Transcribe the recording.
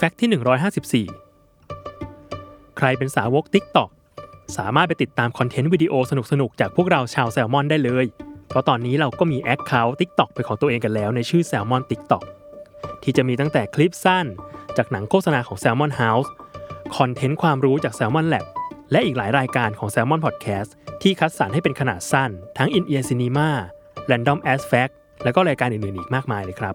Fact ที่ 154 ใครเป็นสาวก TikTok สามารถไปติดตาม content วิดีโอสนุกๆ จากพวกเราชาวแซลมอนได้เลย เพราะตอนนี้เราก็มี account TikTok เป็นของตัวเองกันแล้วในชื่อ Salmon TikTok ที่จะมีตั้งแต่คลิปสั้น จากหนังโฆษณาของ Salmon House content ความรู้จาก Salmon Lab และอีกหลายรายการของ Salmon Podcast ที่คัดสรรให้เป็นขนาดสั้น ทั้ง In Ear Cinema Random As Fact และก็รายการอื่นๆอีกมากมายเลยครับ